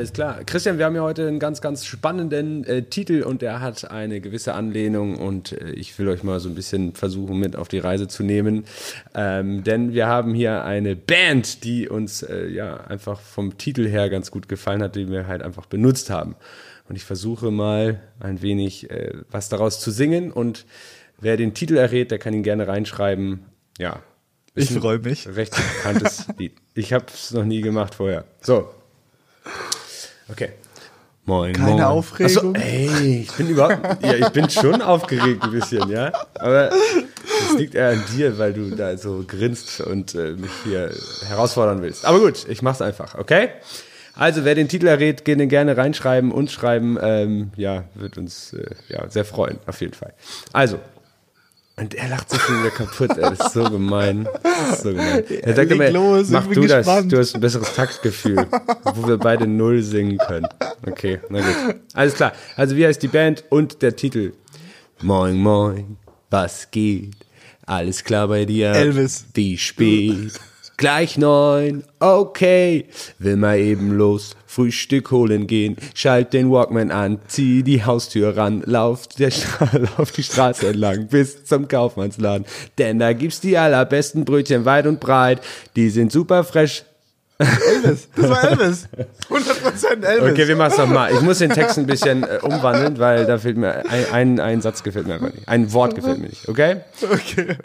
Alles klar. Christian, wir haben ja heute einen ganz, ganz spannenden äh, Titel und der hat eine gewisse Anlehnung und äh, ich will euch mal so ein bisschen versuchen, mit auf die Reise zu nehmen. Ähm, denn wir haben hier eine Band, die uns äh, ja einfach vom Titel her ganz gut gefallen hat, den wir halt einfach benutzt haben. Und ich versuche mal ein wenig äh, was daraus zu singen und wer den Titel errät, der kann ihn gerne reinschreiben. Ja. Ich freue mich. Recht bekanntes Lied. Ich habe es noch nie gemacht vorher. So, Okay. Moin, Keine moin. Aufregung. So, ey, ich bin überhaupt, ja, ich bin schon aufgeregt ein bisschen, ja. Aber es liegt eher an dir, weil du da so grinst und äh, mich hier herausfordern willst. Aber gut, ich mach's einfach, okay? Also, wer den Titel errät, gerne reinschreiben, uns schreiben, ähm, ja, wird uns äh, ja, sehr freuen, auf jeden Fall. Also, und er lacht sich schon wieder kaputt, ey. Das ist so gemein. Das ist so gemein. Er sagt immer, los, mach du gespannt. das, du hast ein besseres Taktgefühl, wo wir beide Null singen können. Okay, na gut. Alles klar. Also wie heißt die Band und der Titel? Moin, moin, was geht? Alles klar bei dir? Elvis. Wie spät? Gleich neun, okay. Will mal eben los, Frühstück holen gehen. Schalt den Walkman an, zieh die Haustür ran, lauf, der lauf die Straße entlang bis zum Kaufmannsladen. Denn da gibt's die allerbesten Brötchen weit und breit. Die sind super fresh, Elvis, das war Elvis. 100% Elvis. Okay, wir machen es nochmal. Ich muss den Text ein bisschen äh, umwandeln, weil da fehlt mir ein, ein, ein Satz gefällt mir einfach nicht. Ein Wort gefällt mir nicht, okay? Okay.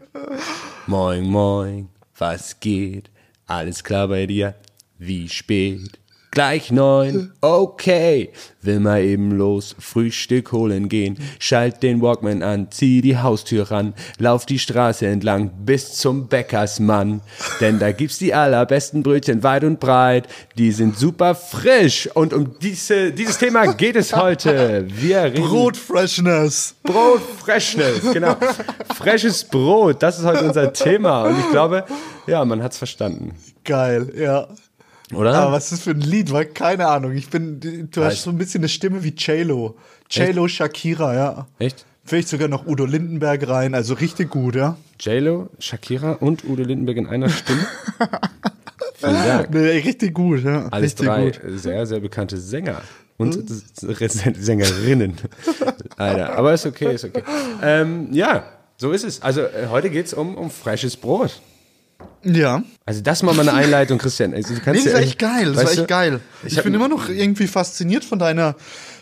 Moin, moin was geht? Alles klar bei dir? Wie spät? Gleich neun, okay. Will mal eben los, Frühstück holen gehen. Schalt den Walkman an, zieh die Haustür ran, lauf die Straße entlang bis zum Bäckersmann. Denn da gibt's die allerbesten Brötchen weit und breit. Die sind super frisch. Und um diese, dieses Thema geht es heute. Wir reden Brotfreshness. Brotfreshness, genau. Freshes Brot, das ist heute unser Thema. Und ich glaube, ja, man hat's verstanden. Geil, ja. Oder? Aber was ist das für ein Lied? Weil, keine Ahnung. Ich bin, du hast so ein bisschen eine Stimme wie J-Lo. J-Lo, Shakira, ja. Echt? Vielleicht sogar noch Udo Lindenberg rein, also richtig gut, ja. J-Lo, Shakira und Udo Lindenberg in einer Stimme. Nee, richtig gut, ja. Alles richtig drei gut. sehr, sehr bekannte Sänger und hm? Sängerinnen. Alter, aber ist okay, ist okay. Ähm, ja, so ist es. Also äh, heute geht's um, um freshes Brot. Ja. Also das mal eine Einleitung, Christian. Also, du kannst nee, das war echt geil, das war echt geil. Ich, ich bin immer noch irgendwie fasziniert von deiner,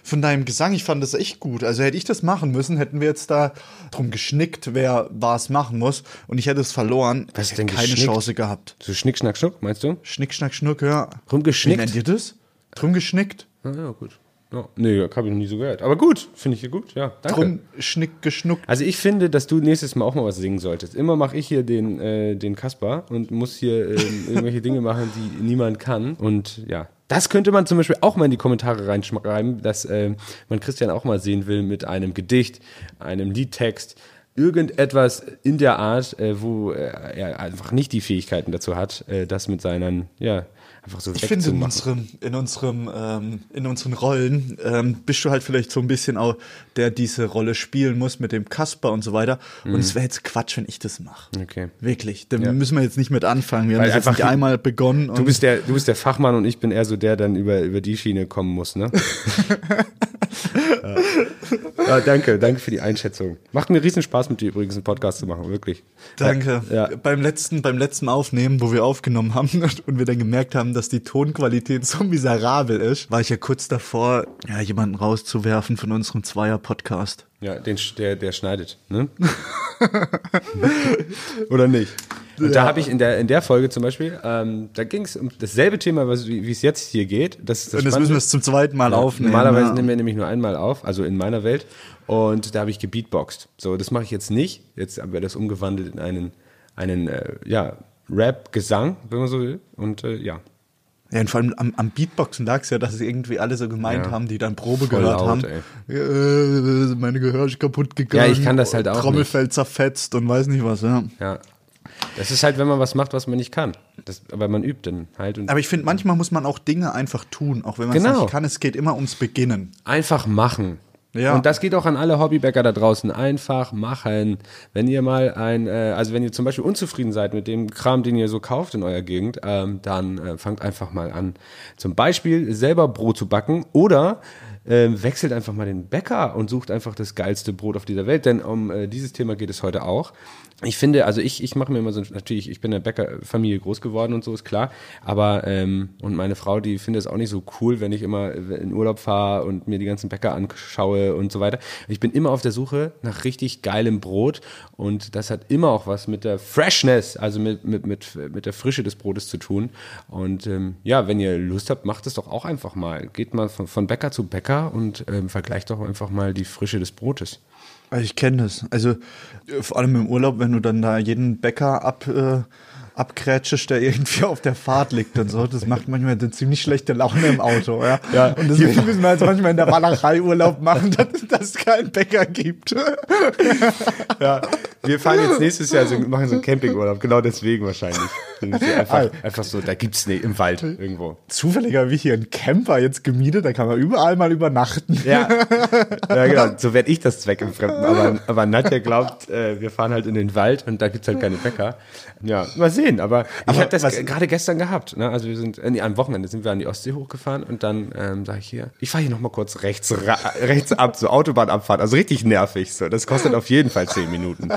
von deinem Gesang. Ich fand das echt gut. Also hätte ich das machen müssen, hätten wir jetzt da drum geschnickt, wer was machen muss. Und ich hätte es verloren. Was ich denn keine geschnickt? Chance gehabt. So Schnick, Schnack, Schnuck, meinst du? Schnick, Schnack, Schnuck, ja. Drum geschnickt? Wie nennt ihr das? Drum geschnickt. Ah, ja, gut. Ja, nee, habe ich noch nie so gehört. Aber gut, finde ich gut, ja. Danke. Drum schnick geschnuckt. Also ich finde, dass du nächstes Mal auch mal was singen solltest. Immer mache ich hier den, äh, den Kasper und muss hier äh, irgendwelche Dinge machen, die niemand kann. Und ja, das könnte man zum Beispiel auch mal in die Kommentare reinschreiben, dass äh, man Christian auch mal sehen will mit einem Gedicht, einem Liedtext, irgendetwas in der Art, äh, wo äh, er einfach nicht die Fähigkeiten dazu hat, äh, das mit seinen, ja, einfach so Ich finde, in unserem, in unserem, ähm, in unseren Rollen ähm, bist du halt vielleicht so ein bisschen auch, der diese Rolle spielen muss mit dem Kasper und so weiter. Mhm. Und es wäre jetzt Quatsch, wenn ich das mache. Okay. Wirklich. Da ja. müssen wir jetzt nicht mit anfangen. Wir Weil haben das einfach nicht einmal begonnen. Du bist der, du bist der Fachmann und ich bin eher so der, der dann über, über die Schiene kommen muss, ne? ja. ja. danke, danke für die Einschätzung. Macht mir riesen Spaß mit dir übrigens einen Podcast zu machen, wirklich. Danke. Ja. Beim letzten, beim letzten Aufnehmen, wo wir aufgenommen haben und wir dann gemerkt haben, dass die Tonqualität so miserabel ist, war ich ja kurz davor, ja, jemanden rauszuwerfen von unserem Zweier-Podcast. Ja, den, der, der schneidet, ne? Oder nicht? Und ja. da habe ich in der, in der Folge zum Beispiel, ähm, da ging es um dasselbe Thema, was, wie es jetzt hier geht. Das ist das Und das müssen wir es zum zweiten Mal ja, aufnehmen. Normalerweise ja. nehmen wir nämlich nur einmal auf, also in meiner Welt. Und da habe ich gebeatboxt. So, das mache ich jetzt nicht. Jetzt haben wir das umgewandelt in einen, einen äh, ja, Rap-Gesang, wenn man so will. Und äh, ja, ja, und vor allem am, am Beatboxen lag es ja, dass irgendwie alle so gemeint ja. haben, die dann Probe Voll gehört laut, haben. Äh, meine Gehör ist kaputt gegangen. Ja, ich kann das halt auch. Trommelfell nicht. zerfetzt und weiß nicht was, ja. Ja. Das ist halt, wenn man was macht, was man nicht kann. Das, aber man übt dann halt. aber ich finde, manchmal muss man auch Dinge einfach tun, auch wenn man es genau. nicht kann. Es geht immer ums Beginnen. Einfach machen. Ja. Und das geht auch an alle Hobbybäcker da draußen. Einfach machen. Wenn ihr mal ein, äh, also wenn ihr zum Beispiel unzufrieden seid mit dem Kram, den ihr so kauft in eurer Gegend, ähm, dann äh, fangt einfach mal an, zum Beispiel selber Brot zu backen oder äh, wechselt einfach mal den Bäcker und sucht einfach das geilste Brot auf dieser Welt, denn um äh, dieses Thema geht es heute auch ich finde, also ich, ich mache mir immer so, natürlich, ich bin in der Bäckerfamilie groß geworden und so, ist klar. Aber, ähm, und meine Frau, die findet es auch nicht so cool, wenn ich immer in Urlaub fahre und mir die ganzen Bäcker anschaue und so weiter. Ich bin immer auf der Suche nach richtig geilem Brot und das hat immer auch was mit der Freshness, also mit, mit, mit, mit der Frische des Brotes zu tun. Und ähm, ja, wenn ihr Lust habt, macht es doch auch einfach mal. Geht mal von, von Bäcker zu Bäcker und ähm, vergleicht doch einfach mal die Frische des Brotes. Ich kenne das. Also äh, vor allem im Urlaub, wenn du dann da jeden Bäcker ab, äh, abkrätschest, der irgendwie auf der Fahrt liegt und so. Das macht manchmal eine ziemlich schlechte Laune im Auto. Ja? ja. Und deswegen müssen wir jetzt manchmal in der Walachei Urlaub machen, dass, dass es keinen Bäcker gibt. ja. Wir fahren jetzt nächstes Jahr, also machen so einen Campingurlaub, genau deswegen wahrscheinlich. Einfach, einfach so, da gibt's nee, im Wald irgendwo. Zufälliger habe ich hier einen Camper jetzt gemietet, da kann man überall mal übernachten. Ja, ja genau, so werde ich das Zweck im Fremden. Aber, aber Nadja glaubt, äh, wir fahren halt in den Wald und da gibt's halt keine Bäcker. Ja, mal sehen, aber, aber ich habe das gerade gestern gehabt. Ne? Also wir sind, äh, nee, am Wochenende sind wir an die Ostsee hochgefahren und dann ähm, sage ich hier, ich fahre hier nochmal kurz rechts, rechts ab, so Autobahnabfahrt, also richtig nervig. So. Das kostet auf jeden Fall zehn Minuten.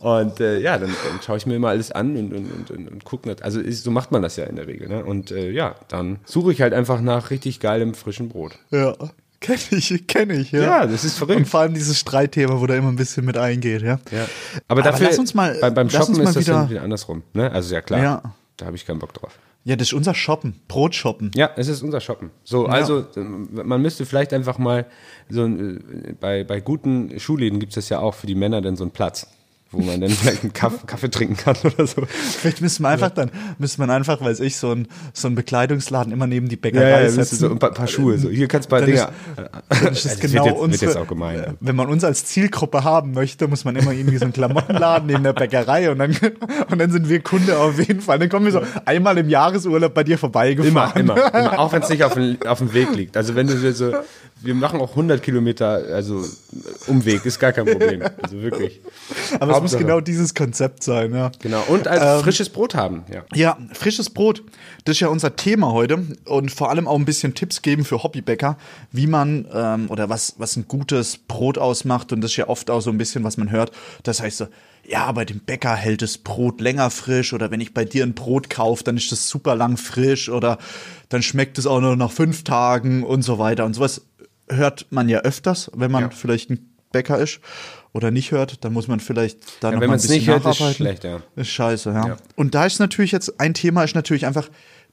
Und äh, ja, dann, dann schaue ich mir immer alles an und, und, und, und gucke. Also ist, so macht man das ja in der Regel. Ne? Und äh, ja, dann suche ich halt einfach nach richtig geilem frischen Brot. Ja. Kenne ich, kenne ich, ja. Ja, das ist verrückt. Und vor allem dieses Streitthema, wo da immer ein bisschen mit eingeht, ja. ja. Aber, Aber dafür, lass uns mal, bei, beim Shoppen ist das wieder, wieder andersrum, ne? Also ja, klar. Ja. Da habe ich keinen Bock drauf. Ja, das ist unser Shoppen, Brot shoppen. Ja, es ist unser Shoppen. So, ja. also man müsste vielleicht einfach mal so äh, bei, bei guten Schuhläden gibt es das ja auch für die Männer dann so einen Platz wo man dann vielleicht einen Kaffee, Kaffee, trinken kann oder so. Vielleicht müssen wir einfach ja. dann, müsste man einfach, weiß ich, so ein, so ein Bekleidungsladen immer neben die Bäckerei ja, ja, setzen. So ein paar, paar Schuhe, so. Hier kannst du ein paar Dinger. Dann ist das also genau jetzt, unsere. Wenn man uns als Zielgruppe haben möchte, muss man immer irgendwie so einen Klamottenladen neben der Bäckerei und dann, und dann sind wir Kunde auf jeden Fall. Dann kommen wir so einmal im Jahresurlaub bei dir vorbeigefahren. Immer, immer, immer. Auch wenn es nicht auf dem, auf dem Weg liegt. Also wenn du so, wir machen auch 100 Kilometer, also Umweg, ist gar kein Problem. Also wirklich. Aber es muss genau dieses Konzept sein, ja. Genau. Und als ähm, frisches Brot haben, ja. Ja, frisches Brot. Das ist ja unser Thema heute. Und vor allem auch ein bisschen Tipps geben für Hobbybäcker, wie man ähm, oder was, was ein gutes Brot ausmacht. Und das ist ja oft auch so ein bisschen, was man hört. Das heißt so, ja, bei dem Bäcker hält das Brot länger frisch oder wenn ich bei dir ein Brot kaufe, dann ist das super lang frisch oder dann schmeckt es auch nur nach fünf Tagen und so weiter und sowas hört man ja öfters, wenn man ja. vielleicht ein Bäcker ist oder nicht hört, dann muss man vielleicht da ja, noch wenn mal ein bisschen nicht hört, ist schlecht, ja. Ist scheiße, ja. ja. Und da ist natürlich jetzt ein Thema ist natürlich einfach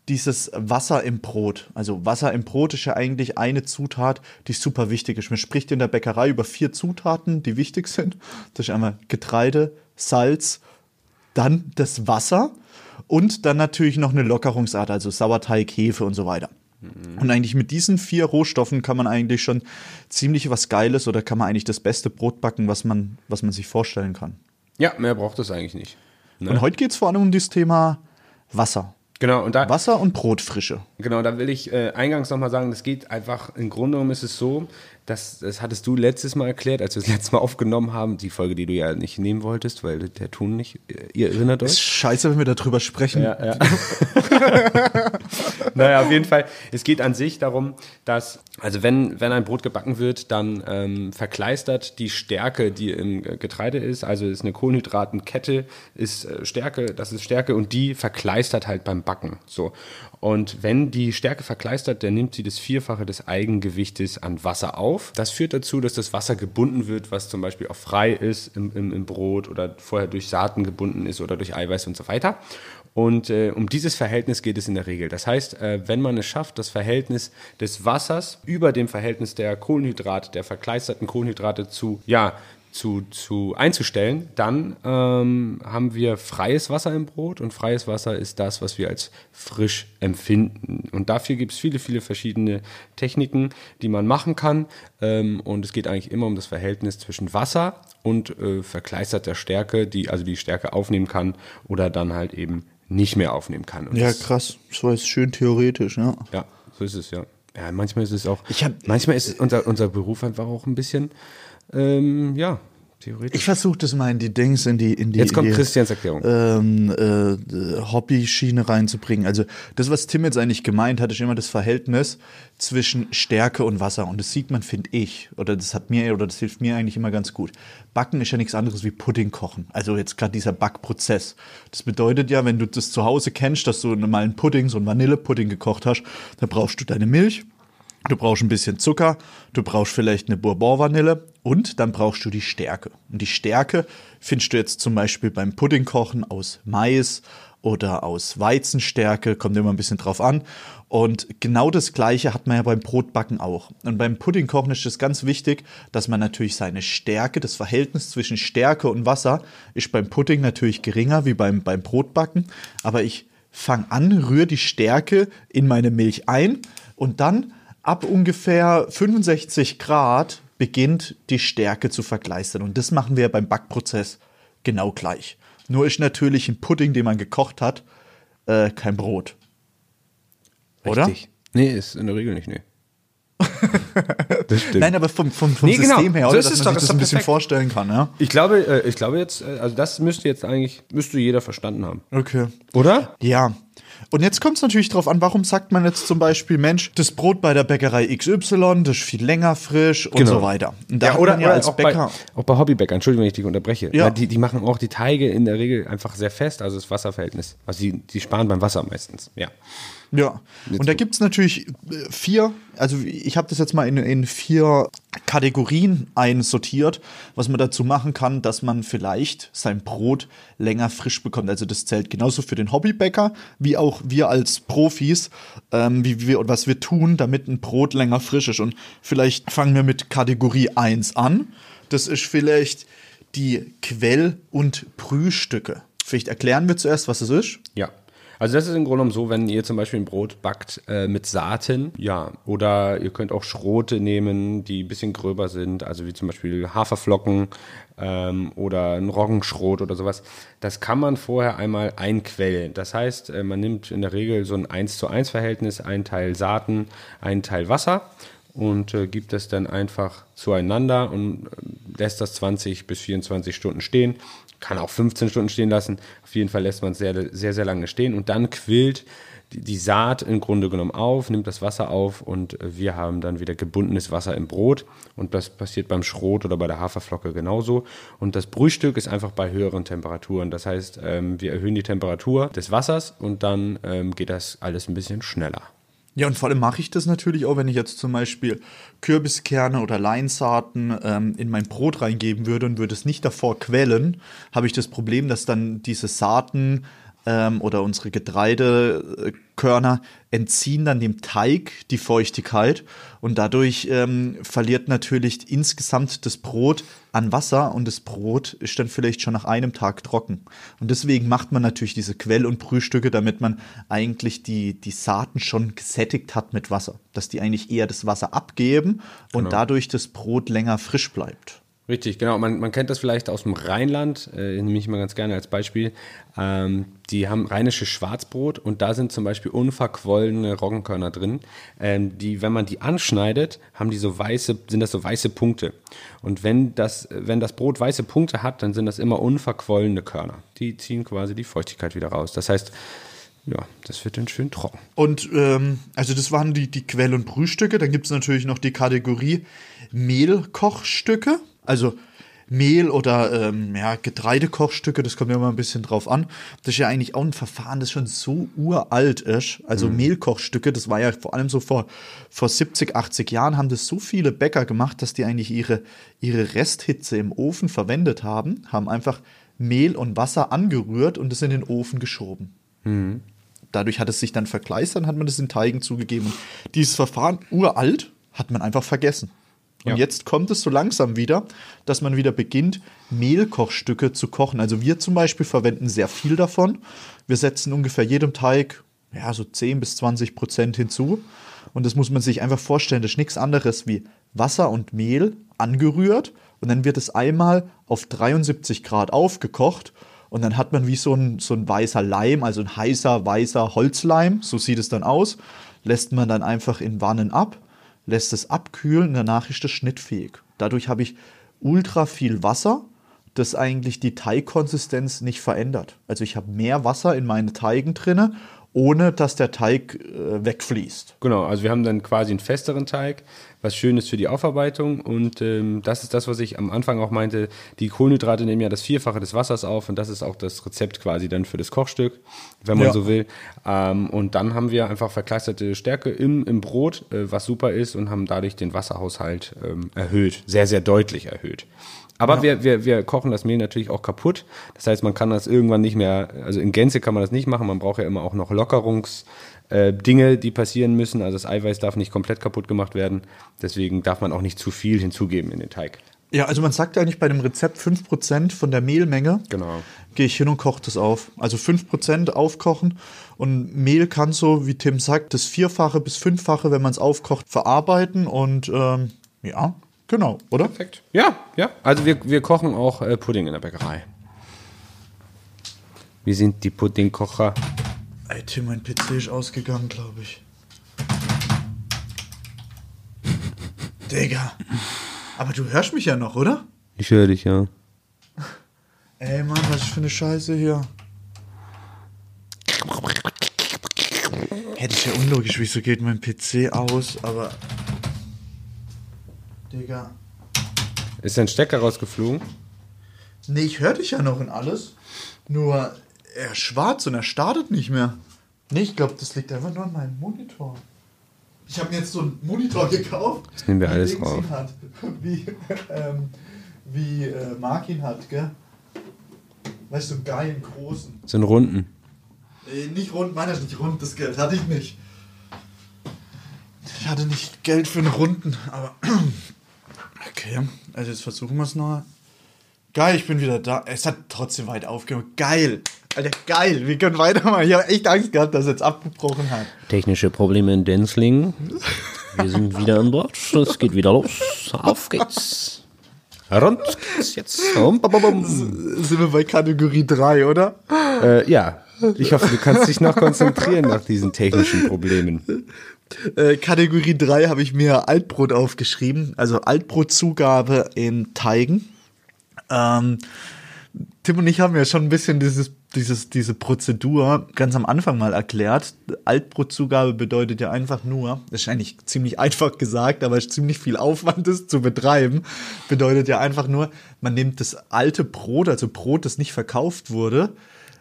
dieses Wasser im Brot. Also Wasser im Brot ist ja eigentlich eine Zutat, die super wichtig ist. Man spricht in der Bäckerei über vier Zutaten, die wichtig sind. Das ist einmal Getreide, Salz, dann das Wasser und dann natürlich noch eine Lockerungsart, also Sauerteig, Hefe und so weiter. Mhm. Und eigentlich mit diesen vier Rohstoffen kann man eigentlich schon ziemlich was Geiles oder kann man eigentlich das beste Brot backen, was man, was man sich vorstellen kann. Ja, mehr braucht es eigentlich nicht. Ne? Und heute geht es vor allem um das Thema Wasser. Genau, und da, Wasser und Brotfrische. Genau, da will ich äh, eingangs nochmal sagen, das geht einfach, im Grunde genommen ist es so, das, das hattest du letztes Mal erklärt, als wir das letzte Mal aufgenommen haben, die Folge, die du ja nicht nehmen wolltest, weil der Ton nicht, ihr erinnert euch. Ist scheiße, wenn wir darüber sprechen. Ja, ja. naja, auf jeden Fall, es geht an sich darum, dass, also wenn, wenn ein Brot gebacken wird, dann ähm, verkleistert die Stärke, die im Getreide ist, also ist eine Kohlenhydratenkette, ist äh, Stärke, das ist Stärke und die verkleistert halt beim Backen. So. Und wenn die Stärke verkleistert, dann nimmt sie das Vierfache des Eigengewichtes an Wasser auf. Das führt dazu, dass das Wasser gebunden wird, was zum Beispiel auch frei ist im, im, im Brot oder vorher durch Saaten gebunden ist oder durch Eiweiß und so weiter. Und äh, um dieses Verhältnis geht es in der Regel. Das heißt, äh, wenn man es schafft, das Verhältnis des Wassers über dem Verhältnis der Kohlenhydrate, der verkleisterten Kohlenhydrate zu, ja, zu, zu einzustellen, dann ähm, haben wir freies Wasser im Brot und freies Wasser ist das, was wir als frisch empfinden. Und dafür gibt es viele, viele verschiedene Techniken, die man machen kann. Ähm, und es geht eigentlich immer um das Verhältnis zwischen Wasser und äh, verkleisterter Stärke, die also die Stärke aufnehmen kann oder dann halt eben nicht mehr aufnehmen kann. Und ja, krass. So ist schön theoretisch, ja. Ja, so ist es, ja. Ja, manchmal ist es auch. Hab, manchmal ist unser, unser Beruf einfach auch ein bisschen, ähm, ja, Theoretisch. Ich versuche das mal in die Dings, in die, in die, Jetzt kommt die, Christians Erklärung. Ähm, äh, Hobby-Schiene reinzubringen. Also das, was Tim jetzt eigentlich gemeint hat, ist immer das Verhältnis zwischen Stärke und Wasser. Und das sieht man, finde ich, oder das hat mir, oder das hilft mir eigentlich immer ganz gut. Backen ist ja nichts anderes wie Pudding kochen. Also jetzt gerade dieser Backprozess. Das bedeutet ja, wenn du das zu Hause kennst, dass du mal einen Pudding, so einen Vanillepudding gekocht hast, dann brauchst du deine Milch, Du brauchst ein bisschen Zucker, du brauchst vielleicht eine Bourbon-Vanille und dann brauchst du die Stärke. Und die Stärke findest du jetzt zum Beispiel beim Puddingkochen aus Mais oder aus Weizenstärke, kommt immer ein bisschen drauf an. Und genau das Gleiche hat man ja beim Brotbacken auch. Und beim Puddingkochen ist es ganz wichtig, dass man natürlich seine Stärke, das Verhältnis zwischen Stärke und Wasser, ist beim Pudding natürlich geringer wie beim, beim Brotbacken. Aber ich fange an, rühre die Stärke in meine Milch ein und dann ab ungefähr 65 Grad beginnt die Stärke zu vergleistern. Und das machen wir beim Backprozess genau gleich. Nur ist natürlich ein Pudding, den man gekocht hat, äh, kein Brot. Oder? Richtig. Nee, ist in der Regel nicht, nee. das stimmt. Nein, aber vom, vom, vom nee, genau. System her, oder, so dass man doch, sich das ein bisschen vorstellen kann. Ja? Ich glaube, äh, ich glaube jetzt, äh, also das müsste jetzt eigentlich, müsste jeder verstanden haben. Okay. Oder? Ja. Und jetzt kommt es natürlich darauf an, warum sagt man jetzt zum Beispiel, Mensch, das Brot bei der Bäckerei XY, das ist viel länger frisch und genau. so weiter. Und da ja, oder, ja oder als auch Bäcker. Bei, auch bei Hobbybäckern, Entschuldigung, wenn ich dich unterbreche. Ja. Die, die machen auch die Teige in der Regel einfach sehr fest, also das Wasserverhältnis. Also die, die sparen beim Wasser meistens, ja. Ja, und da gibt es natürlich äh, vier, also ich habe das jetzt mal in, in vier Kategorien einsortiert, was man dazu machen kann, dass man vielleicht sein Brot länger frisch bekommt. Also das zählt genauso für den Hobbybäcker, wie auch wir als Profis, ähm, wie wir und was wir tun, damit ein Brot länger frisch ist. Und vielleicht fangen wir mit Kategorie 1 an. Das ist vielleicht die Quell- und Brühstücke. Vielleicht erklären wir zuerst, was es ist. Ja. Also das ist im Grunde genommen so, wenn ihr zum Beispiel ein Brot backt äh, mit Saaten, ja, oder ihr könnt auch Schrote nehmen, die ein bisschen gröber sind, also wie zum Beispiel Haferflocken ähm, oder ein Roggenschrot oder sowas. Das kann man vorher einmal einquellen. Das heißt, äh, man nimmt in der Regel so ein 1 zu 1 Verhältnis, ein Teil Saaten, ein Teil Wasser. Und äh, gibt das dann einfach zueinander und äh, lässt das 20 bis 24 Stunden stehen kann auch 15 Stunden stehen lassen. Auf jeden Fall lässt man es sehr, sehr, sehr lange stehen und dann quillt die, die Saat im Grunde genommen auf, nimmt das Wasser auf und wir haben dann wieder gebundenes Wasser im Brot. Und das passiert beim Schrot oder bei der Haferflocke genauso. Und das Brühstück ist einfach bei höheren Temperaturen. Das heißt, ähm, wir erhöhen die Temperatur des Wassers und dann ähm, geht das alles ein bisschen schneller. Ja, und vor allem mache ich das natürlich auch, wenn ich jetzt zum Beispiel Kürbiskerne oder Leinsaaten ähm, in mein Brot reingeben würde und würde es nicht davor quellen, habe ich das Problem, dass dann diese Saaten ähm, oder unsere Getreidekörner entziehen dann dem Teig die Feuchtigkeit und dadurch ähm, verliert natürlich insgesamt das Brot an Wasser und das Brot ist dann vielleicht schon nach einem Tag trocken. Und deswegen macht man natürlich diese Quell- und Brühstücke, damit man eigentlich die, die Saaten schon gesättigt hat mit Wasser. Dass die eigentlich eher das Wasser abgeben und genau. dadurch das Brot länger frisch bleibt. Richtig, genau. Man, man kennt das vielleicht aus dem Rheinland, äh, nehme ich mal ganz gerne als Beispiel. Ähm, die haben rheinisches Schwarzbrot und da sind zum Beispiel unverquollene Roggenkörner drin. Ähm, die, wenn man die anschneidet, haben die so weiße, sind das so weiße Punkte. Und wenn das, wenn das Brot weiße Punkte hat, dann sind das immer unverquollene Körner. Die ziehen quasi die Feuchtigkeit wieder raus. Das heißt, ja, das wird dann schön trocken. Und ähm, also das waren die, die Quell- und Brühstücke. Dann gibt es natürlich noch die Kategorie Mehlkochstücke. Also Mehl oder ähm, ja, Getreidekochstücke, das kommt ja immer ein bisschen drauf an. Das ist ja eigentlich auch ein Verfahren, das schon so uralt ist. Also mhm. Mehlkochstücke, das war ja vor allem so vor, vor 70, 80 Jahren, haben das so viele Bäcker gemacht, dass die eigentlich ihre, ihre Resthitze im Ofen verwendet haben, haben einfach Mehl und Wasser angerührt und es in den Ofen geschoben. Mhm. Dadurch hat es sich dann verkleistert, hat man das in Teigen zugegeben. Und dieses Verfahren, uralt, hat man einfach vergessen. Und ja. jetzt kommt es so langsam wieder, dass man wieder beginnt, Mehlkochstücke zu kochen. Also wir zum Beispiel verwenden sehr viel davon. Wir setzen ungefähr jedem Teig ja, so 10 bis 20 Prozent hinzu. Und das muss man sich einfach vorstellen. Das ist nichts anderes wie Wasser und Mehl angerührt. Und dann wird es einmal auf 73 Grad aufgekocht. Und dann hat man wie so ein, so ein weißer Leim, also ein heißer, weißer Holzleim. So sieht es dann aus. lässt man dann einfach in Wannen ab, lässt es abkühlen danach ist es schnittfähig. Dadurch habe ich ultra viel Wasser, das eigentlich die Teigkonsistenz nicht verändert. Also ich habe mehr Wasser in meinen Teigen drinne ohne dass der Teig äh, wegfließt. Genau, also wir haben dann quasi einen festeren Teig, was schön ist für die Aufarbeitung und ähm, das ist das, was ich am Anfang auch meinte, die Kohlenhydrate nehmen ja das Vierfache des Wassers auf und das ist auch das Rezept quasi dann für das Kochstück, wenn man ja. so will. Ähm, und dann haben wir einfach verkleisterte Stärke im, im Brot, äh, was super ist und haben dadurch den Wasserhaushalt ähm, erhöht, sehr, sehr deutlich erhöht. Aber ja. wir, wir, wir kochen das Mehl natürlich auch kaputt. Das heißt, man kann das irgendwann nicht mehr, also in Gänze kann man das nicht machen. Man braucht ja immer auch noch Lockerungs- äh, Dinge, die passieren müssen. Also das Eiweiß darf nicht komplett kaputt gemacht werden. Deswegen darf man auch nicht zu viel hinzugeben in den Teig. Ja, also man sagt eigentlich bei dem Rezept 5% von der Mehlmenge. Genau. Gehe ich hin und koche das auf. Also 5% aufkochen. Und Mehl kann so, wie Tim sagt, das Vierfache bis Fünffache, wenn man es aufkocht, verarbeiten. Und ähm, ja, Genau, oder? Perfekt. Ja, ja. Also wir, wir kochen auch äh, Pudding in der Bäckerei. Wir sind die Puddingkocher. Ey, Tim, mein PC ist ausgegangen, glaube ich. Digga. Aber du hörst mich ja noch, oder? Ich höre dich, ja. Ey, Mann, was ist für eine Scheiße hier? Hätte ich ja unlogisch, wieso geht mein PC aus, aber Digga. Ist dein Stecker rausgeflogen? Nee, ich höre dich ja noch in alles. Nur er ist schwarz und er startet nicht mehr. Nee, ich glaube, das liegt einfach nur an meinem Monitor. Ich habe mir jetzt so einen Monitor gekauft. Das nehmen wir alles raus. Hat, wie ähm, wie äh, Mark ihn hat, gell? Weißt du, so geilen großen. So einen runden. Äh, nicht rund, meiner ist nicht rund, das Geld hatte ich nicht. Ich hatte nicht Geld für einen runden, aber Okay, also jetzt versuchen wir es noch. Geil, ich bin wieder da. Es hat trotzdem weit aufgehört. Geil. Alter, geil. Wir können weitermachen. Ich habe echt Angst gehabt, dass es jetzt abgebrochen hat. Technische Probleme in Denzlingen. Wir sind wieder an Bord. Es geht wieder los. Auf geht's. Rund geht's jetzt. Um, bum, bum. Sind wir bei Kategorie 3, oder? Äh, ja. Ich hoffe, du kannst dich noch konzentrieren nach diesen technischen Problemen. Äh, Kategorie 3 habe ich mir Altbrot aufgeschrieben, also Altbrotzugabe in Teigen. Ähm, Tim und ich haben ja schon ein bisschen dieses, dieses, diese Prozedur ganz am Anfang mal erklärt. Altbrotzugabe bedeutet ja einfach nur, ist eigentlich ziemlich einfach gesagt, aber es ist ziemlich viel Aufwand ist zu betreiben, bedeutet ja einfach nur, man nimmt das alte Brot, also Brot, das nicht verkauft wurde,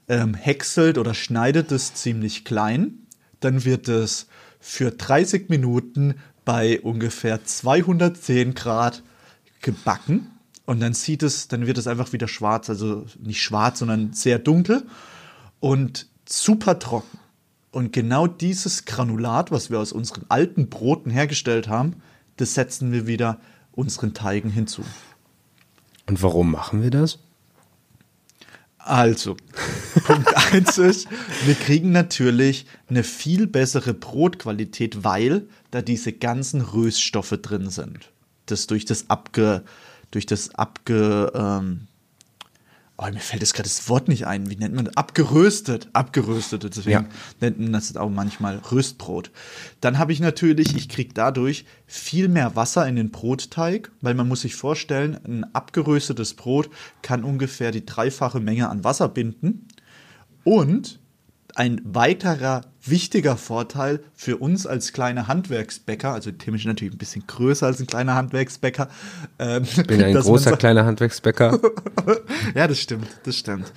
ähm, häckselt oder schneidet es ziemlich klein. Dann wird es für 30 Minuten bei ungefähr 210 Grad gebacken. Und dann sieht es, dann wird es einfach wieder schwarz, also nicht schwarz, sondern sehr dunkel und super trocken. Und genau dieses Granulat, was wir aus unseren alten Broten hergestellt haben, das setzen wir wieder unseren Teigen hinzu. Und warum machen wir das? Also, Punkt 1 ist, wir kriegen natürlich eine viel bessere Brotqualität, weil da diese ganzen Röststoffe drin sind. Das durch das abge, durch das abge, ähm, Oh, mir fällt jetzt gerade das Wort nicht ein. Wie nennt man das? Abgeröstet. Abgeröstet. Deswegen ja. nennt man das auch manchmal Röstbrot. Dann habe ich natürlich, ich kriege dadurch viel mehr Wasser in den Brotteig, weil man muss sich vorstellen, ein abgeröstetes Brot kann ungefähr die dreifache Menge an Wasser binden. Und ein weiterer wichtiger Vorteil für uns als kleine Handwerksbäcker, also Tim ist natürlich ein bisschen größer als ein kleiner Handwerksbäcker. Ähm, ich bin ein großer kleiner Handwerksbäcker. ja, das stimmt, das stimmt.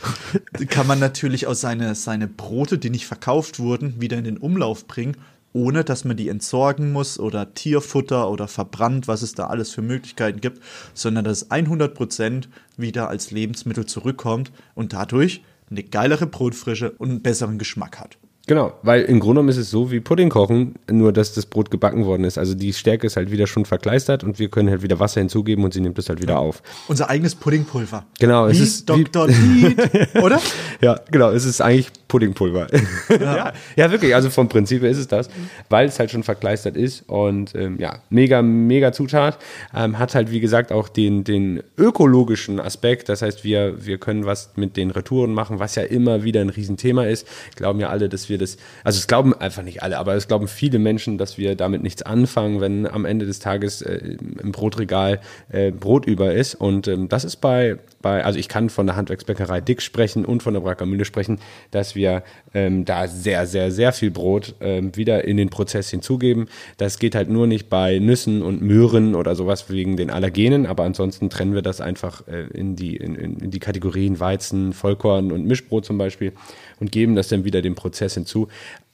Kann man natürlich auch seine, seine Brote, die nicht verkauft wurden, wieder in den Umlauf bringen, ohne dass man die entsorgen muss oder Tierfutter oder verbrannt, was es da alles für Möglichkeiten gibt, sondern dass 100% wieder als Lebensmittel zurückkommt und dadurch eine geilere Brotfrische und einen besseren Geschmack hat. Genau, weil im Grunde genommen ist es so wie Pudding kochen, nur dass das Brot gebacken worden ist. Also die Stärke ist halt wieder schon verkleistert und wir können halt wieder Wasser hinzugeben und sie nimmt es halt wieder auf. Unser eigenes Puddingpulver. Genau, wie es ist Dr. Lied, oder? ja, genau, es ist eigentlich Puddingpulver. Ja. ja. ja, wirklich, also vom Prinzip her ist es das, weil es halt schon verkleistert ist und ähm, ja, mega, mega Zutat. Ähm, hat halt, wie gesagt, auch den, den ökologischen Aspekt. Das heißt, wir, wir können was mit den Retouren machen, was ja immer wieder ein Riesenthema ist. Glauben ja alle, dass wir viele das, also es glauben einfach nicht alle, aber es glauben viele Menschen, dass wir damit nichts anfangen, wenn am Ende des Tages äh, im Brotregal äh, Brot über ist. Und ähm, das ist bei, bei, also ich kann von der Handwerksbäckerei Dick sprechen und von der Brackermühle sprechen, dass wir ähm, da sehr, sehr, sehr viel Brot ähm, wieder in den Prozess hinzugeben. Das geht halt nur nicht bei Nüssen und Möhren oder sowas wegen den Allergenen, aber ansonsten trennen wir das einfach äh, in, die, in, in die Kategorien Weizen, Vollkorn und Mischbrot zum Beispiel und geben das dann wieder dem Prozess hinzu.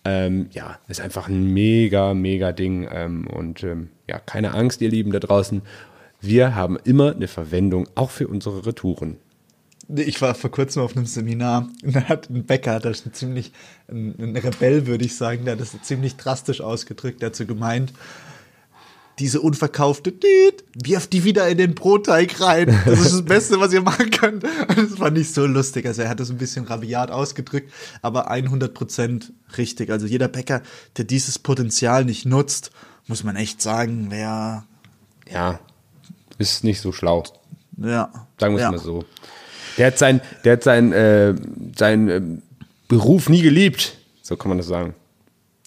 Ähm, ja, ist einfach ein mega, mega Ding. Ähm, und ähm, ja, keine Angst, ihr Lieben da draußen. Wir haben immer eine Verwendung, auch für unsere Retouren. Ich war vor kurzem auf einem Seminar und da hat ein Bäcker, das ist ein ziemlich ein, ein Rebell, würde ich sagen, der hat das ziemlich drastisch ausgedrückt, so gemeint, diese unverkaufte Düt, wirft die wieder in den Brotteig rein. Das ist das Beste, was ihr machen könnt. Das fand ich so lustig. Also er hat das ein bisschen rabiat ausgedrückt, aber 100% richtig. Also jeder Bäcker, der dieses Potenzial nicht nutzt, muss man echt sagen, wer... Ja, ist nicht so schlau. Ja. Sagen wir es ja. mal so. Der hat sein, der hat sein, äh, sein äh, Beruf nie geliebt. So kann man das sagen.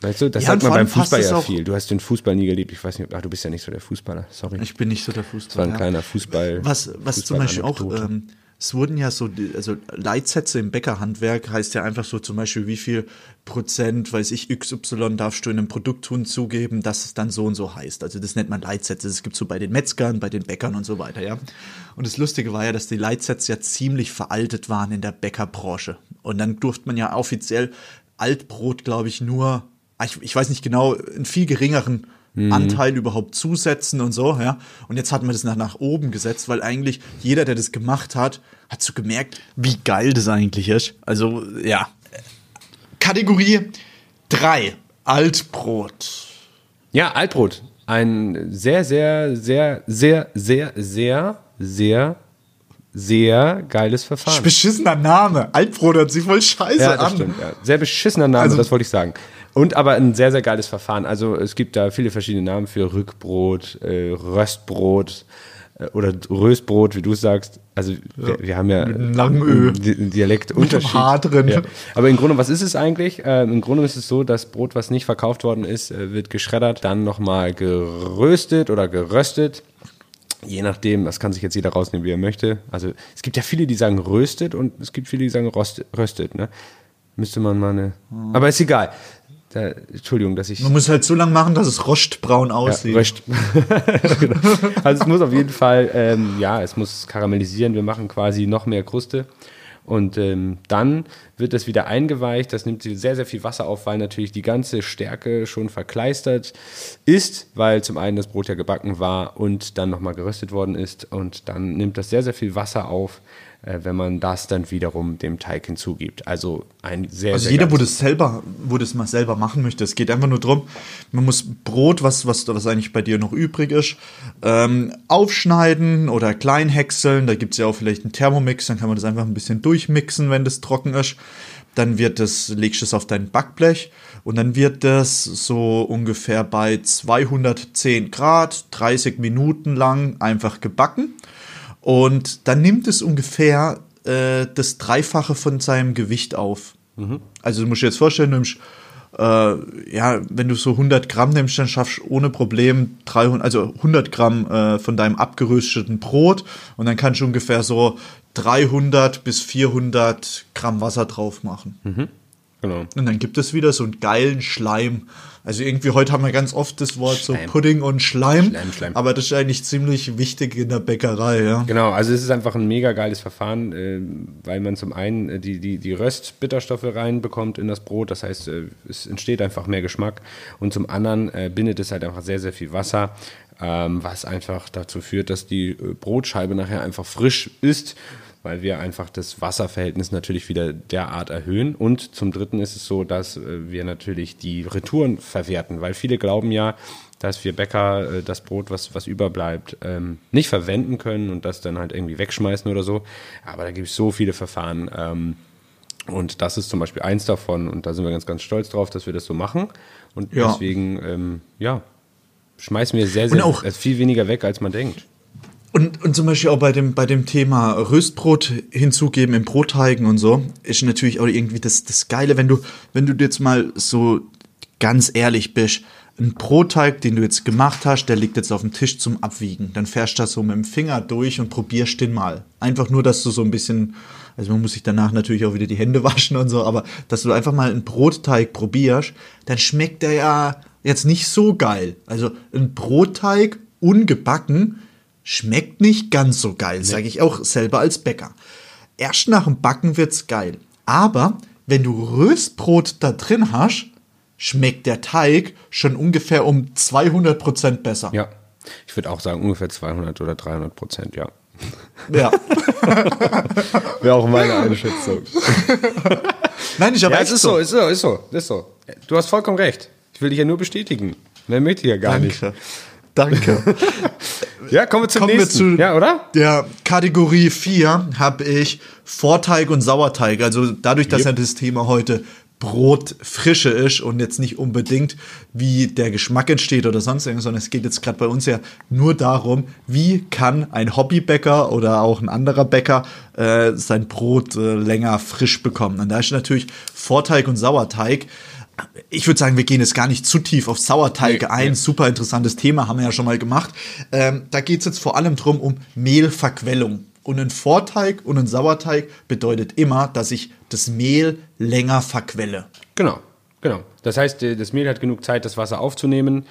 Weißt du, das Ja, sagt man beim Fußball ja auch- viel. Du hast den Fußball nie geliebt. Ich weiß nicht, ach, du bist ja nicht so der Fußballer. Sorry. Ich bin nicht so der das war Fußballer. ein kleiner Fußball. Was, was zum Beispiel auch, Fußballanekdote. ähm, es wurden ja so, also Leitsätze im Bäckerhandwerk heißt ja einfach so zum Beispiel, wie viel Prozent, weiß ich, XY darfst du in einem Produkt hinzugeben, dass es dann so und so heißt. Also das nennt man Leitsätze. Das gibt so bei den Metzgern, bei den Bäckern und so weiter, ja. Und das Lustige war ja, dass die Leitsätze ja ziemlich veraltet waren in der Bäckerbranche. Und dann durfte man ja offiziell Altbrot, glaube ich, nur, ich, ich weiß nicht genau, einen viel geringeren Anteil überhaupt zusetzen und so, ja. Und jetzt hat man das nach, nach oben gesetzt, weil eigentlich jeder, der das gemacht hat, hat so gemerkt, wie geil das eigentlich ist. Also, ja. Kategorie 3. Altbrot. Ja, Altbrot. Ein sehr, sehr, sehr, sehr, sehr, sehr, sehr, sehr geiles Verfahren. Beschissener Name. Altbrot hört sich voll scheiße Ja, das an. stimmt. Ja. Sehr beschissener Name, Also- das wollte ich sagen. Und aber ein sehr, sehr geiles Verfahren. Also es gibt da viele verschiedene Namen für Rückbrot, äh, Röstbrot äh, oder Röstbrot, wie du es sagst. Also wir, wir haben ja einem langen Ö. einen Di- einen Dialektunterschied. Haar drin. Ja. Aber im Grunde, was ist es eigentlich? Äh, Im Grunde ist es so, das Brot, was nicht verkauft worden ist, äh, wird geschreddert, dann nochmal geröstet oder geröstet. Je nachdem, das kann sich jetzt jeder rausnehmen, wie er möchte. Also es gibt ja viele, die sagen röstet und es gibt viele, die sagen röstet. Ne? Müsste man mal eine. Aber ist egal. Da, Entschuldigung, dass ich. Man muss halt so lang machen, dass es rostbraun Ja, aussieht. röst. genau. Also es muss auf jeden Fall, ähm, ja, es muss karamellisieren. Wir machen quasi noch mehr Kruste. Und ähm, dann wird das wieder eingeweicht. Das nimmt sehr, sehr viel Wasser auf, weil natürlich die ganze Stärke schon verkleistert ist, weil zum einen das Brot ja gebacken war und dann nochmal geröstet worden ist. Und dann nimmt das sehr, sehr viel Wasser auf, wenn man das dann wiederum dem Teig hinzugibt. Also ein sehr, Also sehr jeder, wo das selber, wo das mal selber machen möchte, es geht einfach nur drum, man muss Brot, was, was, was eigentlich bei dir noch übrig ist, ähm, aufschneiden oder klein häckseln. Da gibt's ja auch vielleicht einen Thermomix, dann kann man das einfach ein bisschen durchmixen, wenn das trocken ist. Dann wird das, legst du es auf dein Backblech und dann wird das so ungefähr bei 210 Grad, 30 Minuten lang einfach gebacken. Und dann nimmt es ungefähr äh, das Dreifache von seinem Gewicht auf. Also du musst dir jetzt vorstellen, du nimmst, äh, ja, wenn du so 100 Gramm nimmst, dann schaffst du ohne Problem 300, also 100 Gramm äh, von deinem abgerösteten Brot und dann kannst du ungefähr so 300 bis 400 Gramm Wasser drauf machen. Genau. Und dann gibt es wieder so einen geilen Schleim. Also irgendwie heute haben wir ganz oft das Wort so Schleim. Pudding und Schleim. Schleim, Schleim. Aber das ist eigentlich ziemlich wichtig in der Bäckerei, ja. Genau, also es ist einfach ein mega geiles Verfahren, äh, weil man zum einen äh, die, die, die Röstbitterstoffe reinbekommt in das Brot, das heißt, äh, es entsteht einfach mehr Geschmack und zum anderen äh, bindet es halt einfach sehr, sehr viel Wasser, ähm, was einfach dazu führt, dass die äh, Brotscheibe nachher einfach frisch ist, weil wir einfach das Wasserverhältnis natürlich wieder derart erhöhen und zum dritten ist es so, dass äh, wir natürlich die Retouren verwerten, weil viele glauben ja, dass wir Bäcker äh, das Brot, was, was überbleibt, ähm, nicht verwenden können und das dann halt irgendwie wegschmeißen oder so. Aber da gibt es so viele Verfahren. Ähm, und das ist zum Beispiel eins davon. Und da sind wir ganz, ganz stolz drauf, dass wir das so machen. Und Ja. deswegen, ähm, ja, schmeißen wir sehr, sehr viel weniger weg, als man denkt. Und, und zum Beispiel auch bei dem, bei dem Thema Röstbrot hinzugeben im Brotteigen und so, ist natürlich auch irgendwie das, das Geile, wenn du, wenn du jetzt mal so ganz ehrlich bist, ein Brotteig, den du jetzt gemacht hast, der liegt jetzt auf dem Tisch zum Abwiegen. Dann fährst du das so mit dem Finger durch und probierst den mal. Einfach nur, dass du so ein bisschen, also man muss sich danach natürlich auch wieder die Hände waschen und so, aber dass du einfach mal einen Brotteig probierst, dann schmeckt der ja jetzt nicht so geil. Also ein Brotteig ungebacken schmeckt nicht ganz so geil, nee. sage ich auch selber als Bäcker. Erst nach dem Backen wird's geil. Aber wenn du Röstbrot da drin hast, schmeckt der Teig schon ungefähr um 200 Prozent besser. Ja, ich würde auch sagen ungefähr 200 oder 300 Prozent, ja. Ja. Wäre auch meine Einschätzung. Nein, ich habe ja, es ist so, ist so, ist so, ist so. Du hast vollkommen recht. Ich will dich ja nur bestätigen. Mehr möchte ich ja gar Danke. nicht. Danke. ja, kommen wir zum kommen nächsten. Wir zu ja, oder? Der Kategorie 4 habe ich Vorteig und Sauerteig. Also dadurch, dass yep. ja das Thema heute Brotfrische ist und jetzt nicht unbedingt, wie der Geschmack entsteht oder sonst irgendwas, sondern es geht jetzt gerade bei uns ja nur darum, wie kann ein Hobbybäcker oder auch ein anderer Bäcker äh, sein Brot äh, länger frisch bekommen. Und da ist natürlich Vorteig und Sauerteig. Ich würde sagen, wir gehen jetzt gar nicht zu tief auf Sauerteige nee, ein. Nee. Super interessantes Thema, haben wir ja schon mal gemacht. Ähm, da geht es jetzt vor allem drum um Mehlverquellung. Und ein Vorteig und ein Sauerteig bedeutet immer, dass ich das Mehl länger verquelle. Genau, genau. Das heißt, äh, das Mehl hat genug Zeit, das Wasser aufzunehmen.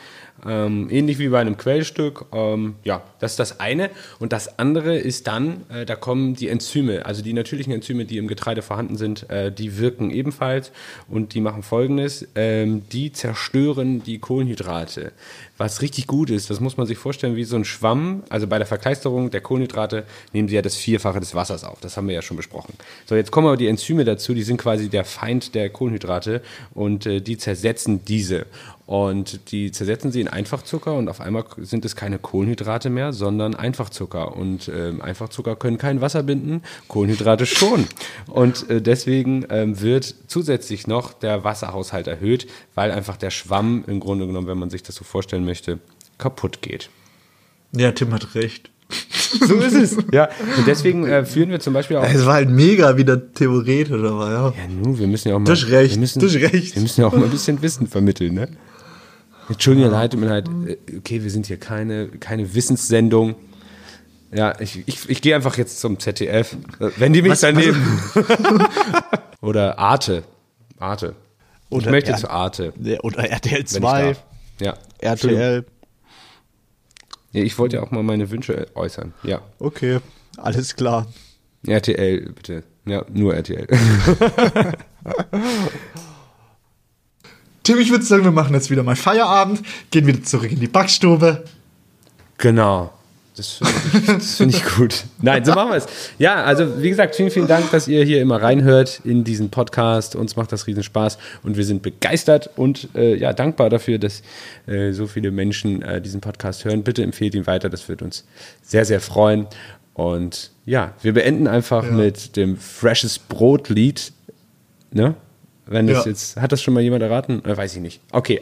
Ähm, ähnlich wie bei einem Quellstück. Ähm, ja, das ist das eine. Und das andere ist dann, äh, da kommen die Enzyme, also die natürlichen Enzyme, die im Getreide vorhanden sind, äh, die wirken ebenfalls und die machen folgendes: ähm, Die zerstören die Kohlenhydrate. Was richtig gut ist, das muss man sich vorstellen wie so ein Schwamm. Also bei der Verkleisterung der Kohlenhydrate nehmen sie ja das Vierfache des Wassers auf. Das haben wir ja schon besprochen. So, jetzt kommen aber die Enzyme dazu, die sind quasi der Feind der Kohlenhydrate und äh, die zersetzen diese. Und die zersetzen sie in Einfachzucker und auf einmal sind es keine Kohlenhydrate mehr, sondern Einfachzucker. Und äh, Einfachzucker können kein Wasser binden, Kohlenhydrate schon. Und äh, deswegen äh, wird zusätzlich noch der Wasserhaushalt erhöht, weil einfach der Schwamm im Grunde genommen, wenn man sich das so vorstellen möchte, kaputt geht. Ja, Tim hat recht. So ist es. Ja, und deswegen äh, führen wir zum Beispiel auch. Es war halt mega wieder theoretisch, aber ja. Ja, nun, wir müssen ja auch mal. Du hast recht. Wir müssen, du hast recht. Wir müssen ja auch mal ein bisschen Wissen vermitteln, ne? Entschuldigung, leid, tut mir leid. Äh, okay, wir sind hier keine, keine Wissenssendung. Ja, ich, ich, ich gehe einfach jetzt zum ZDF. Wenn die mich was, daneben. oder Arte. Arte. Oder ich möchte R zu Arte. Oder RTL 2. Ja. RTL. Ja, ich wollte ja auch mal meine Wünsche äußern. Ja. Okay, alles klar. RTL, bitte. Ja, nur RTL. Tim, ich würde sagen, wir machen jetzt wieder mal Feierabend, gehen wieder zurück in die Backstube. Genau. Das finde ich, find ich, gut. Nein, so machen wir es. Ja, also wie gesagt, vielen, vielen Dank, dass ihr hier immer reinhört in diesen Podcast. Uns macht das riesen Spaß und wir sind begeistert und äh, ja, dankbar dafür, dass äh, so viele Menschen äh, diesen Podcast hören. Bitte empfehlt ihn weiter, das wird uns sehr, sehr freuen. Und ja, wir beenden einfach ja. mit dem Freshes Brot-Lied. Ne? Wenn das ja. jetzt, hat das schon mal jemand erraten? Äh, weiß ich nicht. Okay.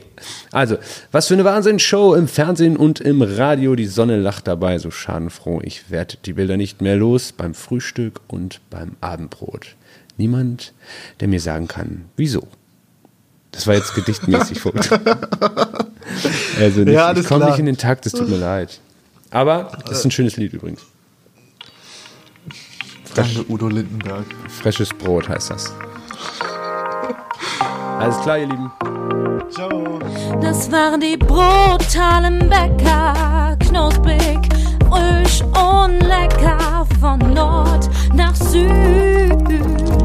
Also, was für eine Wahnsinnsshow im Fernsehen und im Radio. Die Sonne lacht dabei, so schadenfroh. Ich werde die Bilder nicht mehr los beim Frühstück und beim Abendbrot. Niemand, der mir sagen kann, wieso. Das war jetzt gedichtmäßig vorgetragen. also nicht, ja, ich komme nicht in den Takt, es tut mir leid. Aber das ist ein schönes Lied übrigens. Danke, Udo Lindenberg. Frisches Brot heißt das. Alles klar, ihr Lieben. Ciao. Das waren die brutalen Bäcker. Knusprig, frisch und lecker. Von Nord nach Süd.